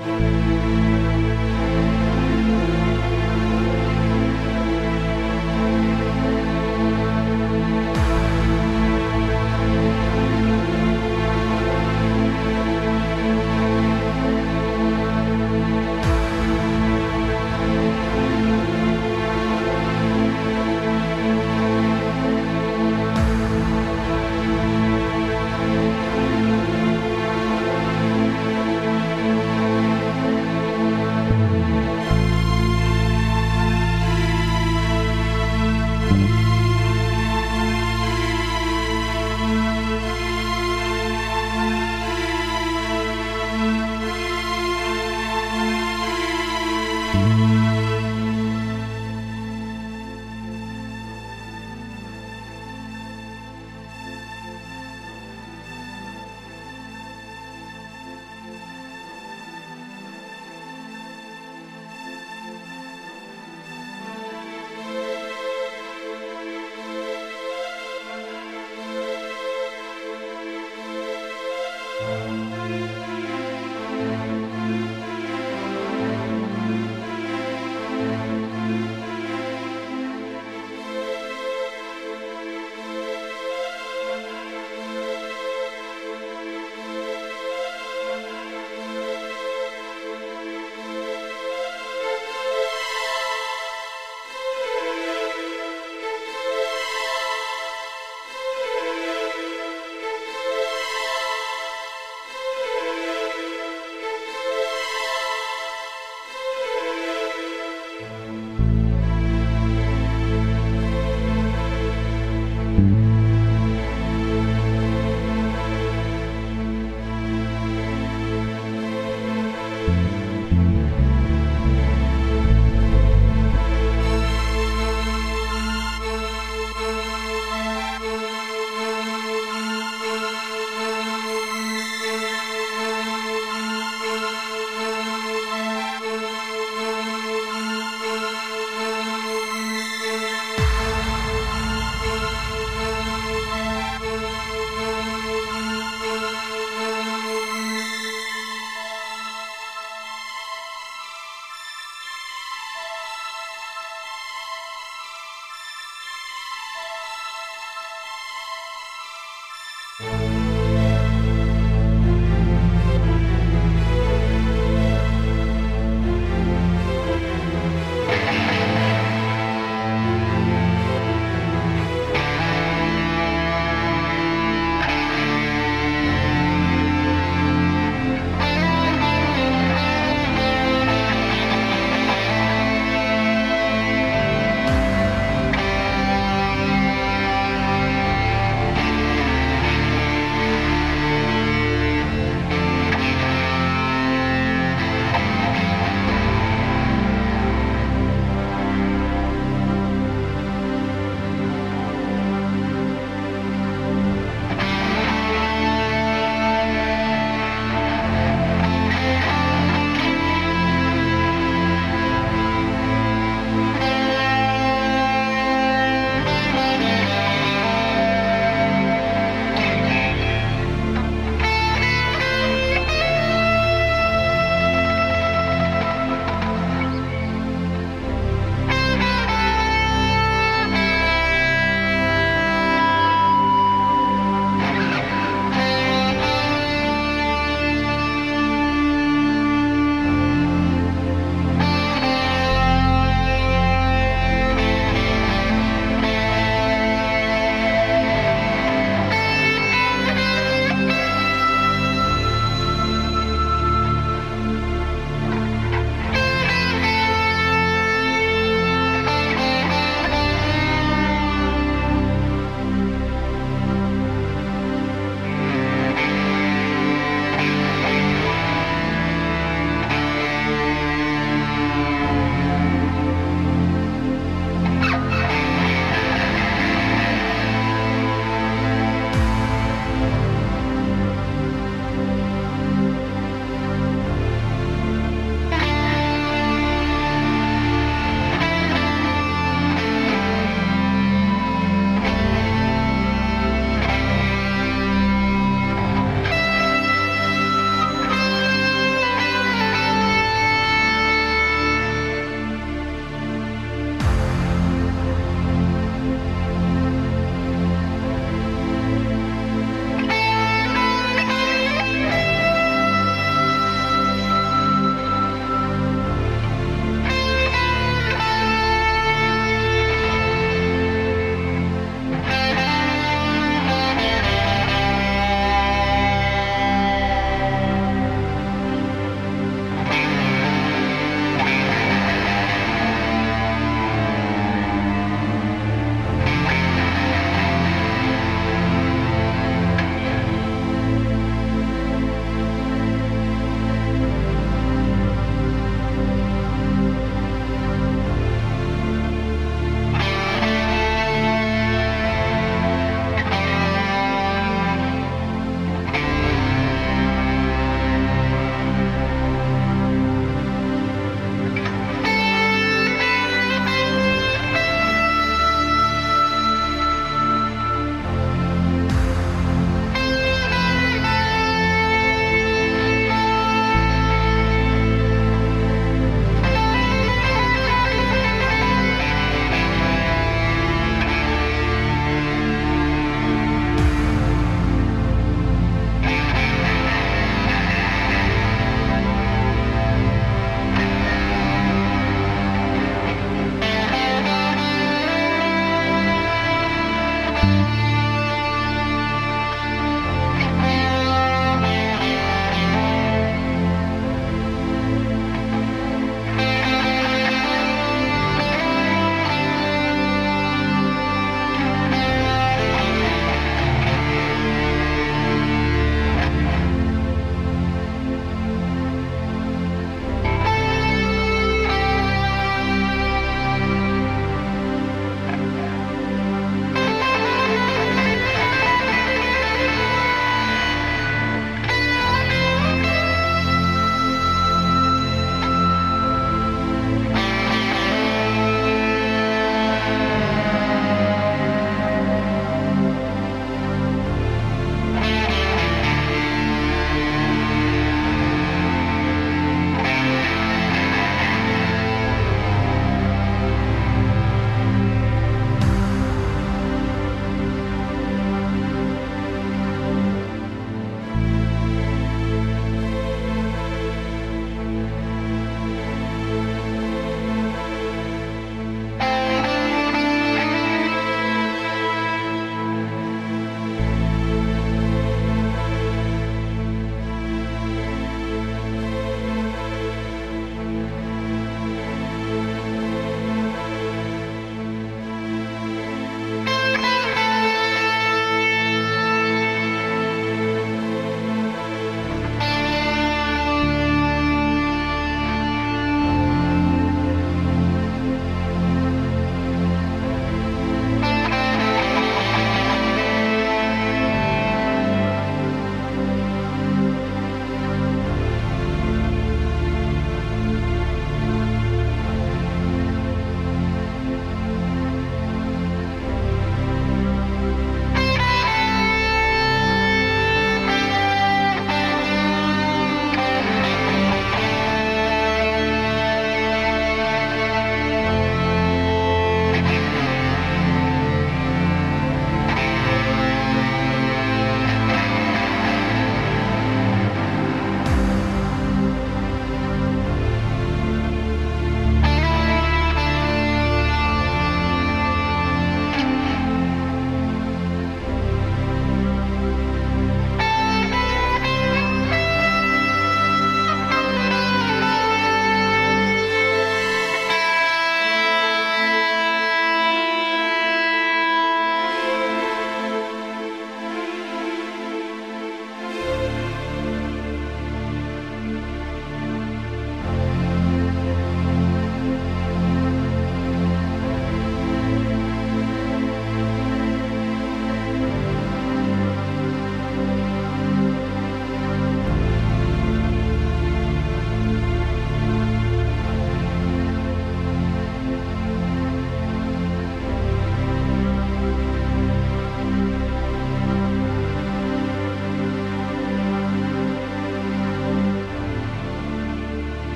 Bye.